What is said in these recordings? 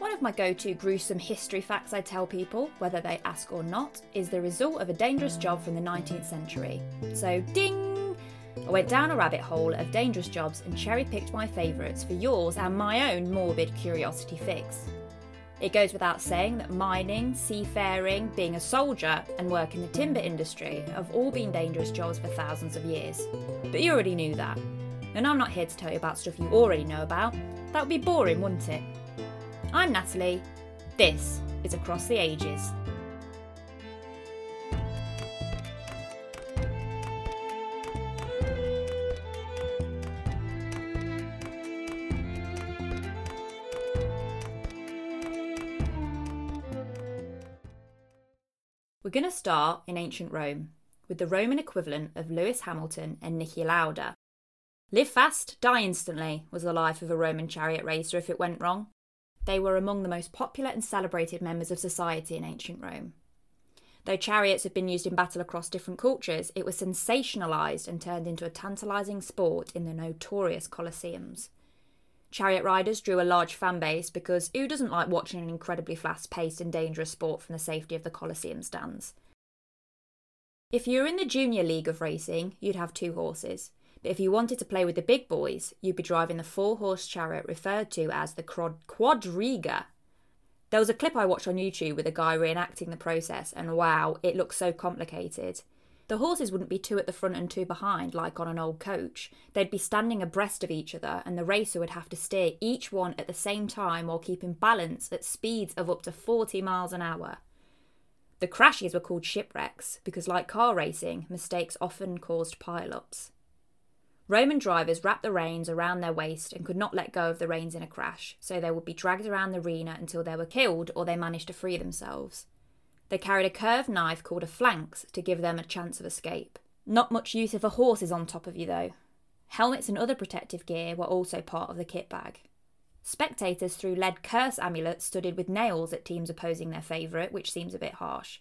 One of my go to gruesome history facts I tell people, whether they ask or not, is the result of a dangerous job from the 19th century. So, ding! I went down a rabbit hole of dangerous jobs and cherry picked my favourites for yours and my own morbid curiosity fix. It goes without saying that mining, seafaring, being a soldier, and work in the timber industry have all been dangerous jobs for thousands of years. But you already knew that. And I'm not here to tell you about stuff you already know about. That would be boring, wouldn't it? I'm Natalie. This is Across the Ages. We're going to start in ancient Rome with the Roman equivalent of Lewis Hamilton and Niki Lauda. Live fast, die instantly was the life of a Roman chariot racer if it went wrong. They were among the most popular and celebrated members of society in ancient Rome. Though chariots had been used in battle across different cultures, it was sensationalised and turned into a tantalising sport in the notorious Colosseums. Chariot riders drew a large fan base because who doesn't like watching an incredibly fast paced and dangerous sport from the safety of the Colosseum stands? If you were in the junior league of racing, you'd have two horses. But if you wanted to play with the big boys, you'd be driving the four horse chariot referred to as the quadriga. There was a clip I watched on YouTube with a guy reenacting the process, and wow, it looks so complicated. The horses wouldn't be two at the front and two behind like on an old coach. They'd be standing abreast of each other, and the racer would have to steer each one at the same time while keeping balance at speeds of up to 40 miles an hour. The crashes were called shipwrecks because, like car racing, mistakes often caused pile-ups. Roman drivers wrapped the reins around their waist and could not let go of the reins in a crash, so they would be dragged around the arena until they were killed or they managed to free themselves. They carried a curved knife called a flanx to give them a chance of escape. Not much use if a horse is on top of you, though. Helmets and other protective gear were also part of the kit bag. Spectators threw lead curse amulets studded with nails at teams opposing their favourite, which seems a bit harsh.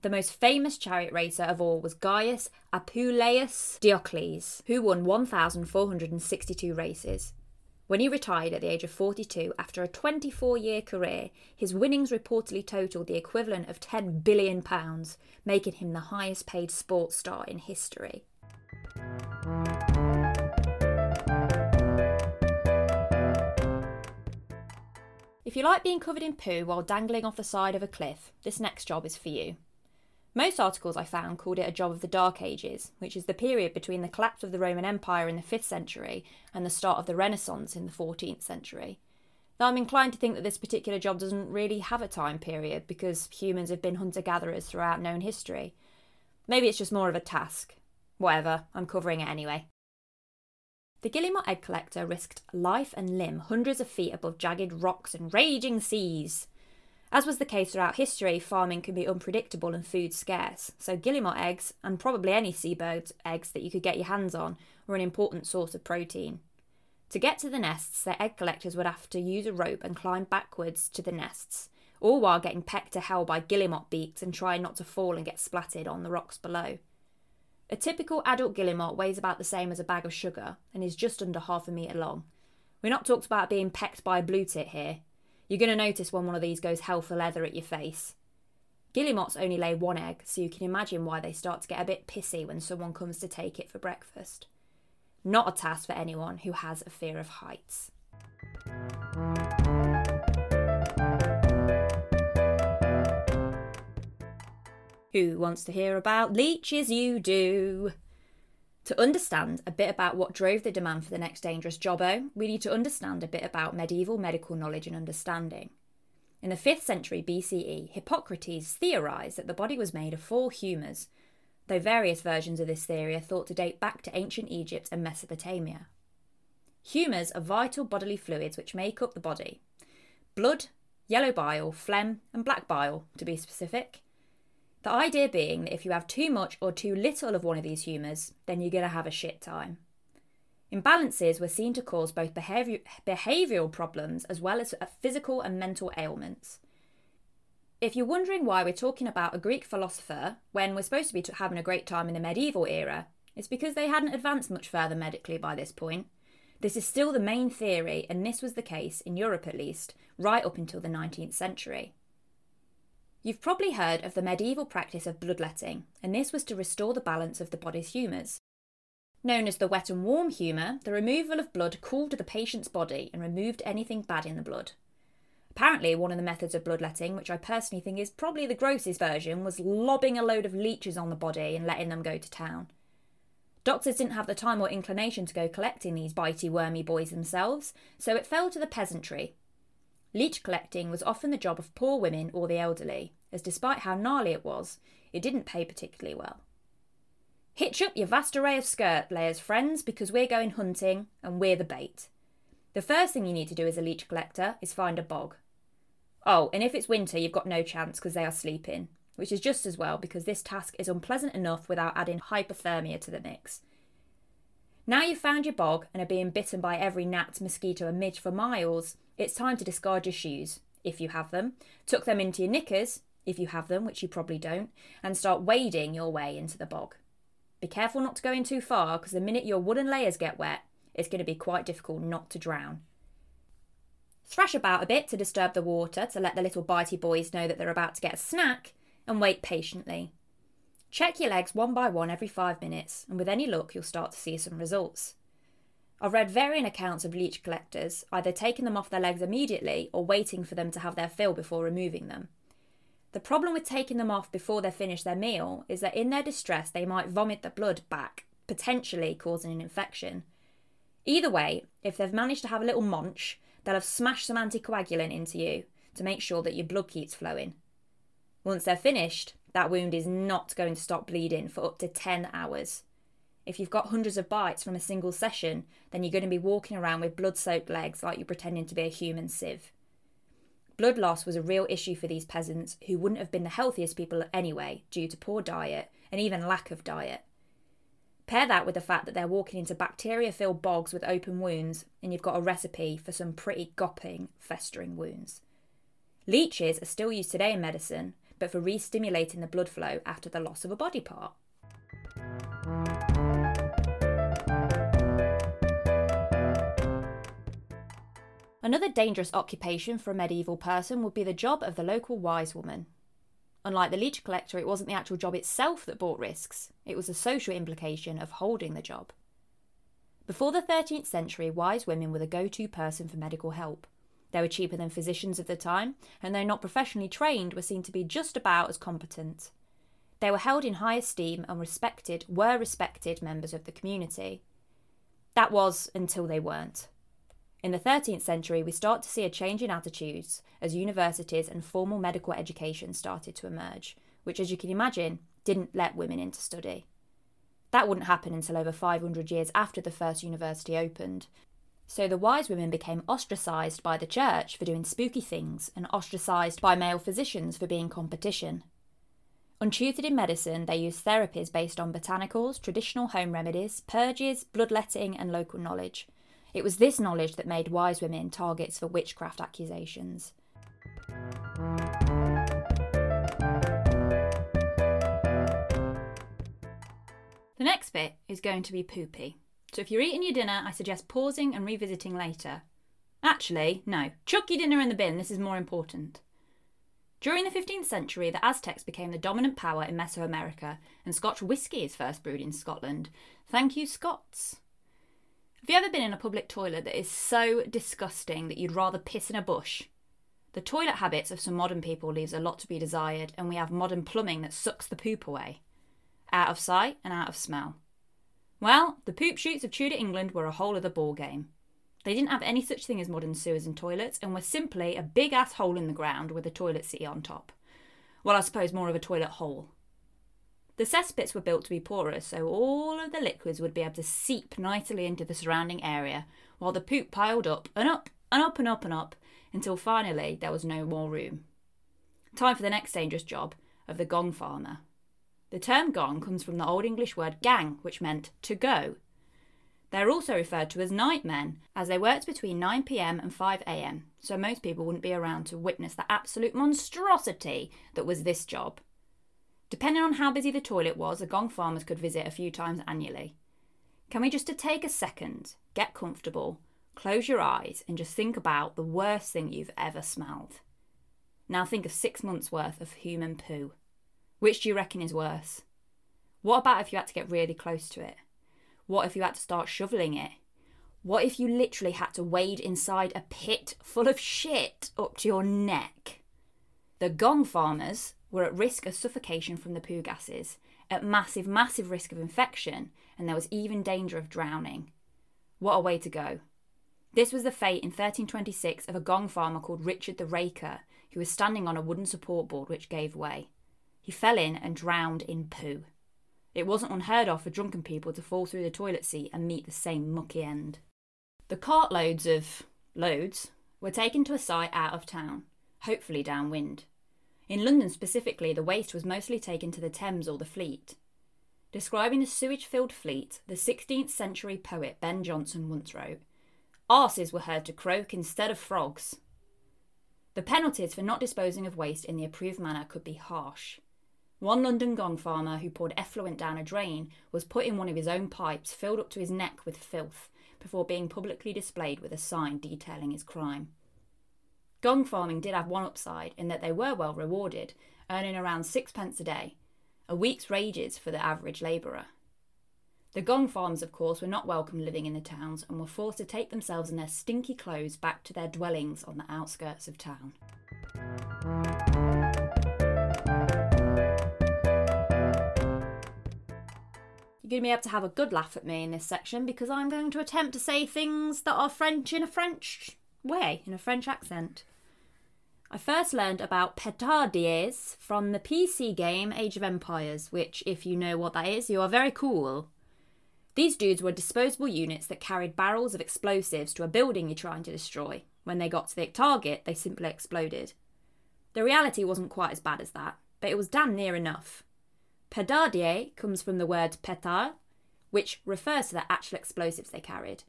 The most famous chariot racer of all was Gaius Apuleius Diocles, who won 1,462 races. When he retired at the age of 42 after a 24 year career, his winnings reportedly totaled the equivalent of £10 billion, making him the highest paid sports star in history. If you like being covered in poo while dangling off the side of a cliff, this next job is for you. Most articles I found called it a job of the Dark Ages, which is the period between the collapse of the Roman Empire in the 5th century and the start of the Renaissance in the 14th century. Though I'm inclined to think that this particular job doesn't really have a time period because humans have been hunter gatherers throughout known history. Maybe it's just more of a task. Whatever, I'm covering it anyway. The Guillemot egg collector risked life and limb hundreds of feet above jagged rocks and raging seas. As was the case throughout history, farming can be unpredictable and food scarce, so guillemot eggs, and probably any seabird's eggs that you could get your hands on, were an important source of protein. To get to the nests, their egg collectors would have to use a rope and climb backwards to the nests, all while getting pecked to hell by guillemot beaks and trying not to fall and get splattered on the rocks below. A typical adult guillemot weighs about the same as a bag of sugar and is just under half a metre long. We're not talked about being pecked by a blue tit here, you're going to notice when one of these goes hell for leather at your face. Guillemots only lay one egg, so you can imagine why they start to get a bit pissy when someone comes to take it for breakfast. Not a task for anyone who has a fear of heights. Who wants to hear about leeches? You do. To understand a bit about what drove the demand for the next dangerous jobbo, oh, we need to understand a bit about medieval medical knowledge and understanding. In the 5th century BCE, Hippocrates theorised that the body was made of four humours, though various versions of this theory are thought to date back to ancient Egypt and Mesopotamia. Humours are vital bodily fluids which make up the body blood, yellow bile, phlegm, and black bile, to be specific. The idea being that if you have too much or too little of one of these humours, then you're going to have a shit time. Imbalances were seen to cause both behavior- behavioural problems as well as uh, physical and mental ailments. If you're wondering why we're talking about a Greek philosopher when we're supposed to be having a great time in the medieval era, it's because they hadn't advanced much further medically by this point. This is still the main theory, and this was the case, in Europe at least, right up until the 19th century. You've probably heard of the medieval practice of bloodletting, and this was to restore the balance of the body's humours. Known as the wet and warm humour, the removal of blood cooled the patient's body and removed anything bad in the blood. Apparently, one of the methods of bloodletting, which I personally think is probably the grossest version, was lobbing a load of leeches on the body and letting them go to town. Doctors didn't have the time or inclination to go collecting these bitey, wormy boys themselves, so it fell to the peasantry. Leech collecting was often the job of poor women or the elderly, as despite how gnarly it was, it didn't pay particularly well. Hitch up your vast array of skirt layers, friends, because we're going hunting and we're the bait. The first thing you need to do as a leech collector is find a bog. Oh, and if it's winter, you've got no chance because they are sleeping, which is just as well because this task is unpleasant enough without adding hypothermia to the mix. Now you've found your bog and are being bitten by every gnat, mosquito, and midge for miles, it's time to discard your shoes, if you have them, tuck them into your knickers, if you have them, which you probably don't, and start wading your way into the bog. Be careful not to go in too far because the minute your wooden layers get wet, it's going to be quite difficult not to drown. Thrash about a bit to disturb the water to let the little bitey boys know that they're about to get a snack, and wait patiently. Check your legs one by one every five minutes, and with any luck, you'll start to see some results. I've read varying accounts of leech collectors either taking them off their legs immediately or waiting for them to have their fill before removing them. The problem with taking them off before they finish their meal is that in their distress they might vomit the blood back, potentially causing an infection. Either way, if they've managed to have a little munch, they'll have smashed some anticoagulant into you to make sure that your blood keeps flowing. Once they're finished, that wound is not going to stop bleeding for up to 10 hours. If you've got hundreds of bites from a single session, then you're going to be walking around with blood soaked legs like you're pretending to be a human sieve. Blood loss was a real issue for these peasants who wouldn't have been the healthiest people anyway due to poor diet and even lack of diet. Pair that with the fact that they're walking into bacteria filled bogs with open wounds, and you've got a recipe for some pretty gopping, festering wounds. Leeches are still used today in medicine, but for re stimulating the blood flow after the loss of a body part. Another dangerous occupation for a medieval person would be the job of the local wise woman. Unlike the leech collector, it wasn't the actual job itself that brought risks, it was the social implication of holding the job. Before the 13th century, wise women were the go to person for medical help. They were cheaper than physicians of the time, and though not professionally trained, were seen to be just about as competent. They were held in high esteem and respected, were respected members of the community. That was until they weren't. In the 13th century, we start to see a change in attitudes as universities and formal medical education started to emerge, which, as you can imagine, didn't let women into study. That wouldn't happen until over 500 years after the first university opened. So the wise women became ostracised by the church for doing spooky things and ostracised by male physicians for being competition. Untutored in medicine, they used therapies based on botanicals, traditional home remedies, purges, bloodletting, and local knowledge it was this knowledge that made wise women targets for witchcraft accusations. The next bit is going to be poopy. So if you're eating your dinner, I suggest pausing and revisiting later. Actually, no, chuck your dinner in the bin, this is more important. During the 15th century, the Aztecs became the dominant power in Mesoamerica, and Scotch whisky is first brewed in Scotland. Thank you, Scots. Have you ever been in a public toilet that is so disgusting that you'd rather piss in a bush? The toilet habits of some modern people leaves a lot to be desired, and we have modern plumbing that sucks the poop away. Out of sight and out of smell. Well, the poop shoots of Tudor England were a whole other ball game. They didn't have any such thing as modern sewers and toilets, and were simply a big ass hole in the ground with a toilet seat on top. Well, I suppose more of a toilet hole. The cesspits were built to be porous, so all of the liquids would be able to seep nicely into the surrounding area, while the poop piled up and up and up and up and up until finally there was no more room. Time for the next dangerous job of the gong farmer. The term gong comes from the Old English word gang, which meant to go. They are also referred to as night men, as they worked between 9pm and 5am, so most people wouldn't be around to witness the absolute monstrosity that was this job. Depending on how busy the toilet was, the gong farmers could visit a few times annually. Can we just take a second, get comfortable, close your eyes, and just think about the worst thing you've ever smelled? Now think of six months' worth of human poo. Which do you reckon is worse? What about if you had to get really close to it? What if you had to start shoveling it? What if you literally had to wade inside a pit full of shit up to your neck? The gong farmers were at risk of suffocation from the poo gases, at massive, massive risk of infection, and there was even danger of drowning. What a way to go. This was the fate in 1326 of a gong farmer called Richard the Raker, who was standing on a wooden support board which gave way. He fell in and drowned in poo. It wasn't unheard of for drunken people to fall through the toilet seat and meet the same mucky end. The cartloads of loads were taken to a site out of town, hopefully downwind. In London specifically, the waste was mostly taken to the Thames or the Fleet. Describing the sewage filled fleet, the 16th century poet Ben Jonson once wrote Arses were heard to croak instead of frogs. The penalties for not disposing of waste in the approved manner could be harsh. One London gong farmer who poured effluent down a drain was put in one of his own pipes filled up to his neck with filth before being publicly displayed with a sign detailing his crime. Gong farming did have one upside in that they were well rewarded, earning around sixpence a day, a week's wages for the average labourer. The gong farms, of course, were not welcome living in the towns and were forced to take themselves and their stinky clothes back to their dwellings on the outskirts of town. You're going to be able to have a good laugh at me in this section because I'm going to attempt to say things that are French in a French way, in a French accent. I first learned about petardiers from the PC game Age of Empires, which, if you know what that is, you are very cool. These dudes were disposable units that carried barrels of explosives to a building you're trying to destroy. When they got to the target, they simply exploded. The reality wasn't quite as bad as that, but it was damn near enough. Petardier comes from the word petard, which refers to the actual explosives they carried.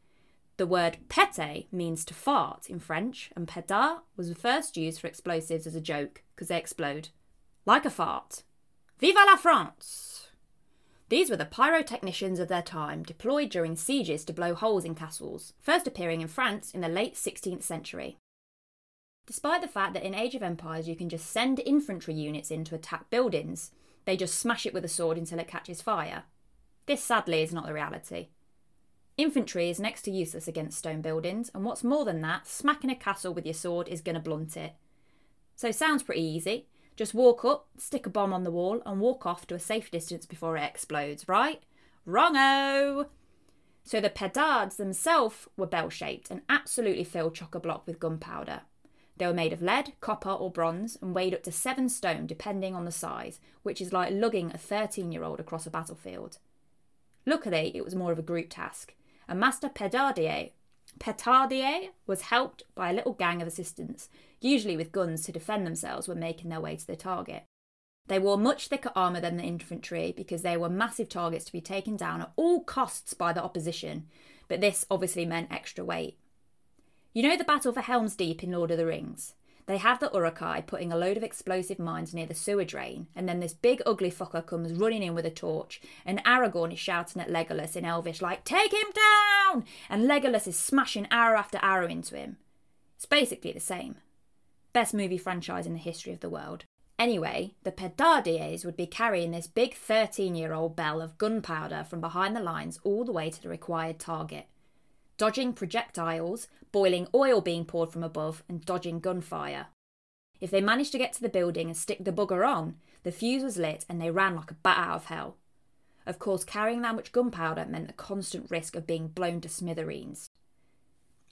The word pete means to fart in French, and petard was first used for explosives as a joke because they explode. Like a fart. Viva la France! These were the pyrotechnicians of their time, deployed during sieges to blow holes in castles, first appearing in France in the late 16th century. Despite the fact that in Age of Empires you can just send infantry units in to attack buildings, they just smash it with a sword until it catches fire. This sadly is not the reality. Infantry is next to useless against stone buildings, and what's more than that, smacking a castle with your sword is going to blunt it. So sounds pretty easy. Just walk up, stick a bomb on the wall, and walk off to a safe distance before it explodes, right? Wrongo! So the petards themselves were bell shaped and absolutely filled chock a block with gunpowder. They were made of lead, copper, or bronze and weighed up to seven stone depending on the size, which is like lugging a 13 year old across a battlefield. Luckily, it was more of a group task, and Master Petardier, Petardier was helped by a little gang of assistants, usually with guns to defend themselves when making their way to the target. They wore much thicker armour than the infantry because they were massive targets to be taken down at all costs by the opposition, but this obviously meant extra weight. You know the battle for Helm's Deep in Lord of the Rings? They have the Uruk-hai putting a load of explosive mines near the sewer drain, and then this big ugly fucker comes running in with a torch, and Aragorn is shouting at Legolas in Elvish like, Take him down! And Legolas is smashing arrow after arrow into him. It's basically the same. Best movie franchise in the history of the world. Anyway, the Petardiers would be carrying this big 13 year old bell of gunpowder from behind the lines all the way to the required target dodging projectiles, boiling oil being poured from above, and dodging gunfire. If they managed to get to the building and stick the bugger on, the fuse was lit and they ran like a bat out of hell. Of course, carrying that much gunpowder meant the constant risk of being blown to smithereens.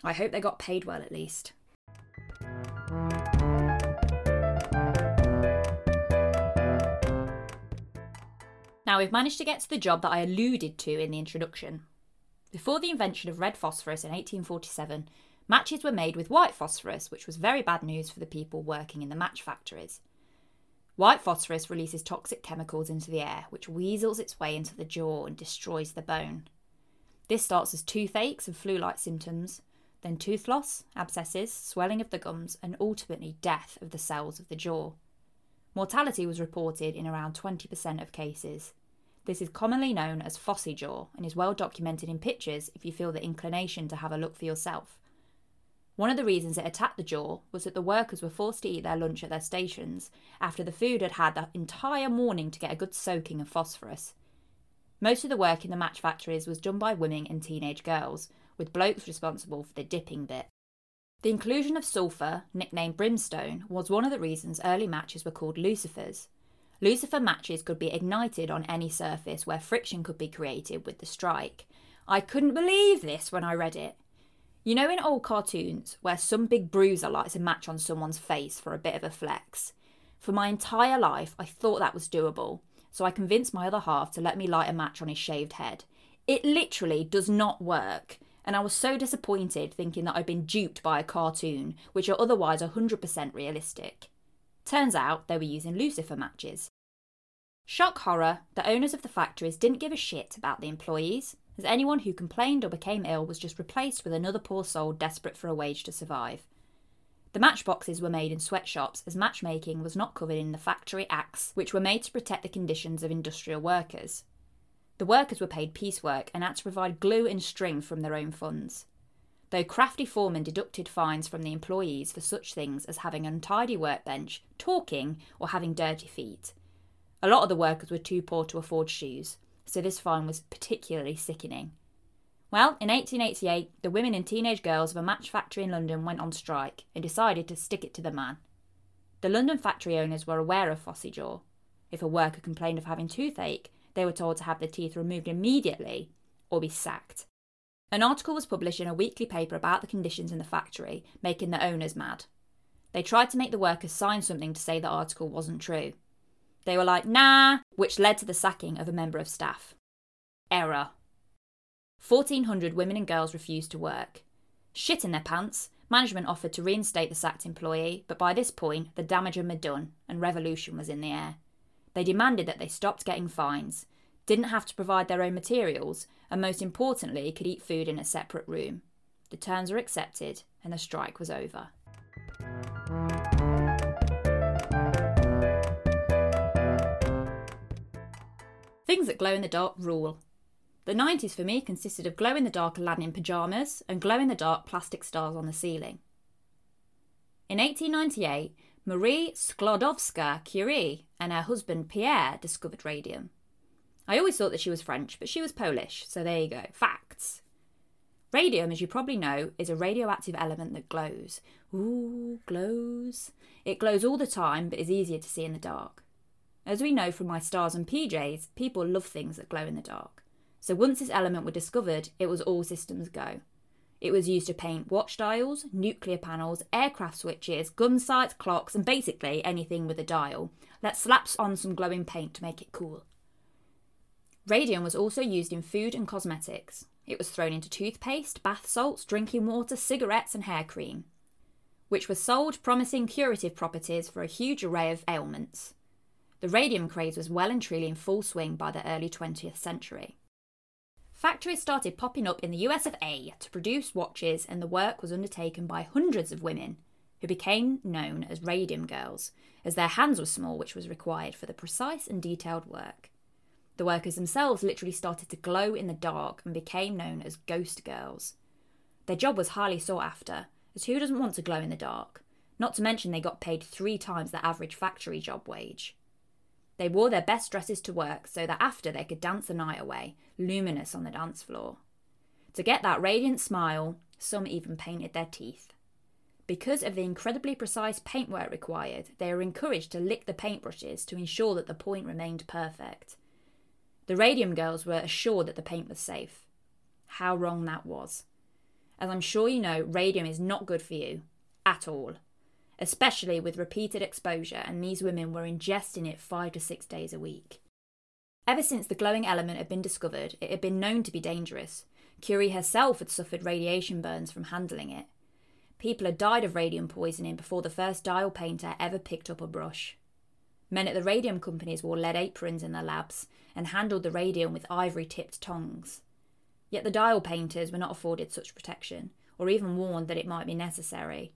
I hope they got paid well at least. Now, we've managed to get to the job that I alluded to in the introduction before the invention of red phosphorus in 1847, matches were made with white phosphorus, which was very bad news for the people working in the match factories. White phosphorus releases toxic chemicals into the air, which weasels its way into the jaw and destroys the bone. This starts as toothaches and flu like symptoms, then tooth loss, abscesses, swelling of the gums, and ultimately death of the cells of the jaw. Mortality was reported in around 20% of cases. This is commonly known as phossy jaw and is well documented in pictures if you feel the inclination to have a look for yourself. One of the reasons it attacked the jaw was that the workers were forced to eat their lunch at their stations after the food had had the entire morning to get a good soaking of phosphorus. Most of the work in the match factories was done by women and teenage girls, with blokes responsible for the dipping bit. The inclusion of sulphur, nicknamed brimstone, was one of the reasons early matches were called lucifers. Lucifer matches could be ignited on any surface where friction could be created with the strike. I couldn't believe this when I read it. You know, in old cartoons, where some big bruiser lights a match on someone's face for a bit of a flex? For my entire life, I thought that was doable, so I convinced my other half to let me light a match on his shaved head. It literally does not work, and I was so disappointed thinking that I'd been duped by a cartoon, which are otherwise 100% realistic. Turns out they were using Lucifer matches. Shock horror, the owners of the factories didn't give a shit about the employees, as anyone who complained or became ill was just replaced with another poor soul desperate for a wage to survive. The matchboxes were made in sweatshops as matchmaking was not covered in the Factory Acts, which were made to protect the conditions of industrial workers. The workers were paid piecework and had to provide glue and string from their own funds though crafty foremen deducted fines from the employees for such things as having an untidy workbench, talking, or having dirty feet. A lot of the workers were too poor to afford shoes, so this fine was particularly sickening. Well, in 1888, the women and teenage girls of a match factory in London went on strike and decided to stick it to the man. The London factory owners were aware of phossy jaw. If a worker complained of having toothache, they were told to have the teeth removed immediately or be sacked. An article was published in a weekly paper about the conditions in the factory, making the owners mad. They tried to make the workers sign something to say the article wasn't true. They were like, nah, which led to the sacking of a member of staff. Error. 1,400 women and girls refused to work. Shit in their pants, management offered to reinstate the sacked employee, but by this point, the damage had been done and revolution was in the air. They demanded that they stopped getting fines, didn't have to provide their own materials, and most importantly, could eat food in a separate room. The terms were accepted, and the strike was over. Things that glow in the dark rule. The 90s for me consisted of glow in the dark Aladdin pyjamas and glow in the dark plastic stars on the ceiling. In 1898, Marie Sklodowska Curie and her husband Pierre discovered radium. I always thought that she was French, but she was Polish, so there you go. Facts. Radium, as you probably know, is a radioactive element that glows. Ooh, glows. It glows all the time, but is easier to see in the dark. As we know from my stars and PJs, people love things that glow in the dark. So once this element was discovered, it was all systems go. It was used to paint watch dials, nuclear panels, aircraft switches, gun sights, clocks, and basically anything with a dial. Let's slap on some glowing paint to make it cool. Radium was also used in food and cosmetics. It was thrown into toothpaste, bath salts, drinking water, cigarettes, and hair cream, which was sold promising curative properties for a huge array of ailments. The radium craze was well and truly in full swing by the early 20th century. Factories started popping up in the US of A to produce watches, and the work was undertaken by hundreds of women, who became known as radium girls, as their hands were small, which was required for the precise and detailed work. The workers themselves literally started to glow in the dark and became known as ghost girls. Their job was highly sought after, as who doesn't want to glow in the dark? Not to mention they got paid three times the average factory job wage. They wore their best dresses to work so that after they could dance the night away, luminous on the dance floor. To get that radiant smile, some even painted their teeth. Because of the incredibly precise paintwork required, they were encouraged to lick the paintbrushes to ensure that the point remained perfect. The Radium girls were assured that the paint was safe. How wrong that was. As I'm sure you know, radium is not good for you. At all. Especially with repeated exposure, and these women were ingesting it five to six days a week. Ever since the glowing element had been discovered, it had been known to be dangerous. Curie herself had suffered radiation burns from handling it. People had died of radium poisoning before the first dial painter ever picked up a brush. Men at the radium companies wore lead aprons in their labs and handled the radium with ivory tipped tongs. Yet the dial painters were not afforded such protection, or even warned that it might be necessary.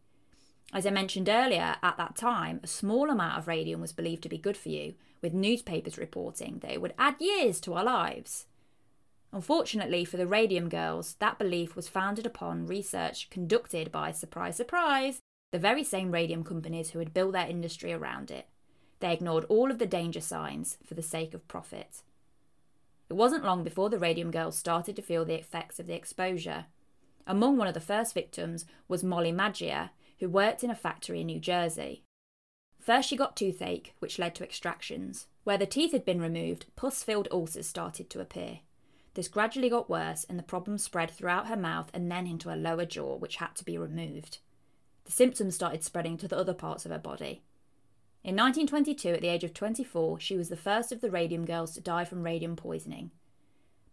As I mentioned earlier, at that time, a small amount of radium was believed to be good for you, with newspapers reporting that it would add years to our lives. Unfortunately for the Radium Girls, that belief was founded upon research conducted by, surprise, surprise, the very same radium companies who had built their industry around it. They ignored all of the danger signs for the sake of profit. It wasn't long before the Radium Girls started to feel the effects of the exposure. Among one of the first victims was Molly Maggia, who worked in a factory in New Jersey. First, she got toothache, which led to extractions. Where the teeth had been removed, pus filled ulcers started to appear. This gradually got worse, and the problem spread throughout her mouth and then into her lower jaw, which had to be removed. The symptoms started spreading to the other parts of her body. In 1922, at the age of 24, she was the first of the radium girls to die from radium poisoning.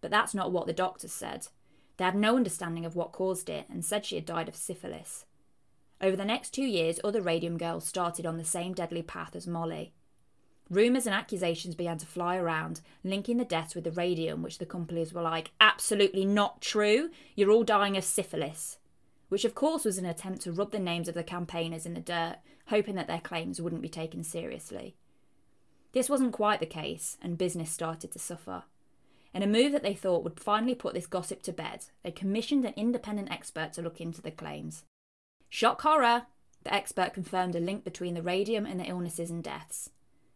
But that's not what the doctors said. They had no understanding of what caused it and said she had died of syphilis. Over the next two years, other radium girls started on the same deadly path as Molly. Rumours and accusations began to fly around, linking the deaths with the radium, which the companies were like, absolutely not true, you're all dying of syphilis. Which, of course, was an attempt to rub the names of the campaigners in the dirt, hoping that their claims wouldn't be taken seriously. This wasn't quite the case, and business started to suffer. In a move that they thought would finally put this gossip to bed, they commissioned an independent expert to look into the claims. Shock horror! The expert confirmed a link between the radium and the illnesses and deaths.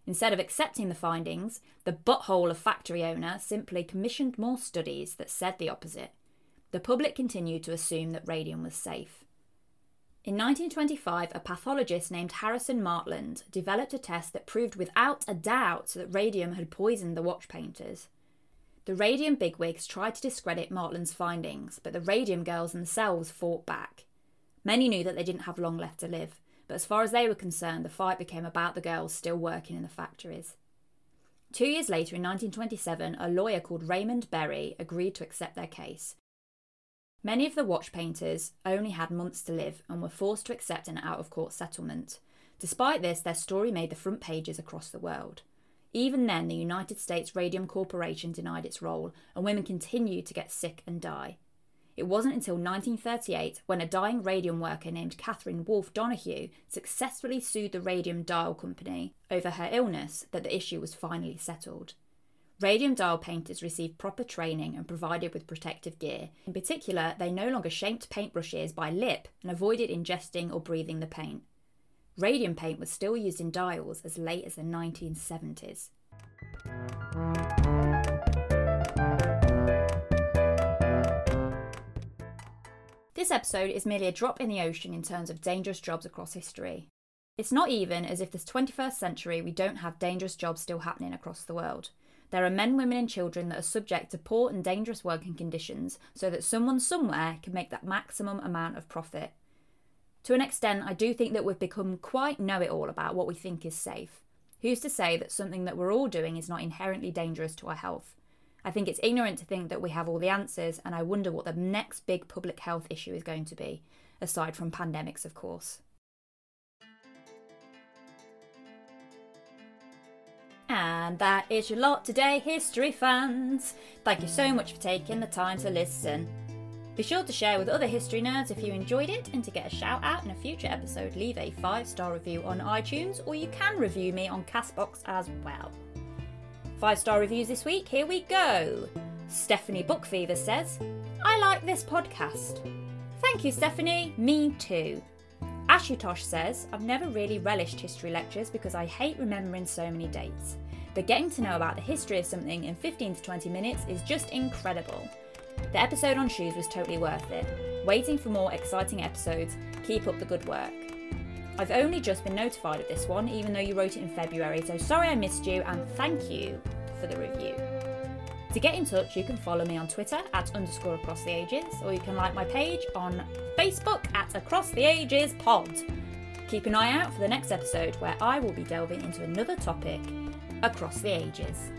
Instead of accepting the findings, the butthole of factory owner simply commissioned more studies that said the opposite. The public continued to assume that radium was safe. In 1925, a pathologist named Harrison Martland developed a test that proved without a doubt that radium had poisoned the watch painters. The radium bigwigs tried to discredit Martland's findings, but the radium girls themselves fought back. Many knew that they didn't have long left to live, but as far as they were concerned, the fight became about the girls still working in the factories. Two years later, in 1927, a lawyer called Raymond Berry agreed to accept their case. Many of the watch painters only had months to live and were forced to accept an out of court settlement. Despite this, their story made the front pages across the world. Even then, the United States Radium Corporation denied its role, and women continued to get sick and die. It wasn't until 1938 when a dying radium worker named Catherine Wolfe Donohue successfully sued the Radium Dial Company over her illness that the issue was finally settled. Radium dial painters received proper training and provided with protective gear. In particular, they no longer shaped paintbrushes by lip and avoided ingesting or breathing the paint. Radium paint was still used in dials as late as the 1970s. This episode is merely a drop in the ocean in terms of dangerous jobs across history. It's not even as if this 21st century we don't have dangerous jobs still happening across the world. There are men, women, and children that are subject to poor and dangerous working conditions so that someone somewhere can make that maximum amount of profit. To an extent, I do think that we've become quite know it all about what we think is safe. Who's to say that something that we're all doing is not inherently dangerous to our health? I think it's ignorant to think that we have all the answers, and I wonder what the next big public health issue is going to be, aside from pandemics, of course. And that is your lot today, history fans. Thank you so much for taking the time to listen. Be sure to share with other history nerds if you enjoyed it, and to get a shout out in a future episode, leave a five star review on iTunes, or you can review me on Castbox as well. Five star reviews this week, here we go. Stephanie Bookfever says, I like this podcast. Thank you, Stephanie. Me too. Ashutosh says, I've never really relished history lectures because I hate remembering so many dates. But getting to know about the history of something in 15 to 20 minutes is just incredible. The episode on shoes was totally worth it. Waiting for more exciting episodes, keep up the good work. I've only just been notified of this one, even though you wrote it in February, so sorry I missed you and thank you for the review. To get in touch, you can follow me on Twitter at underscore across the ages, or you can like my page on Facebook at Across the Ages Pod. Keep an eye out for the next episode where I will be delving into another topic across the ages.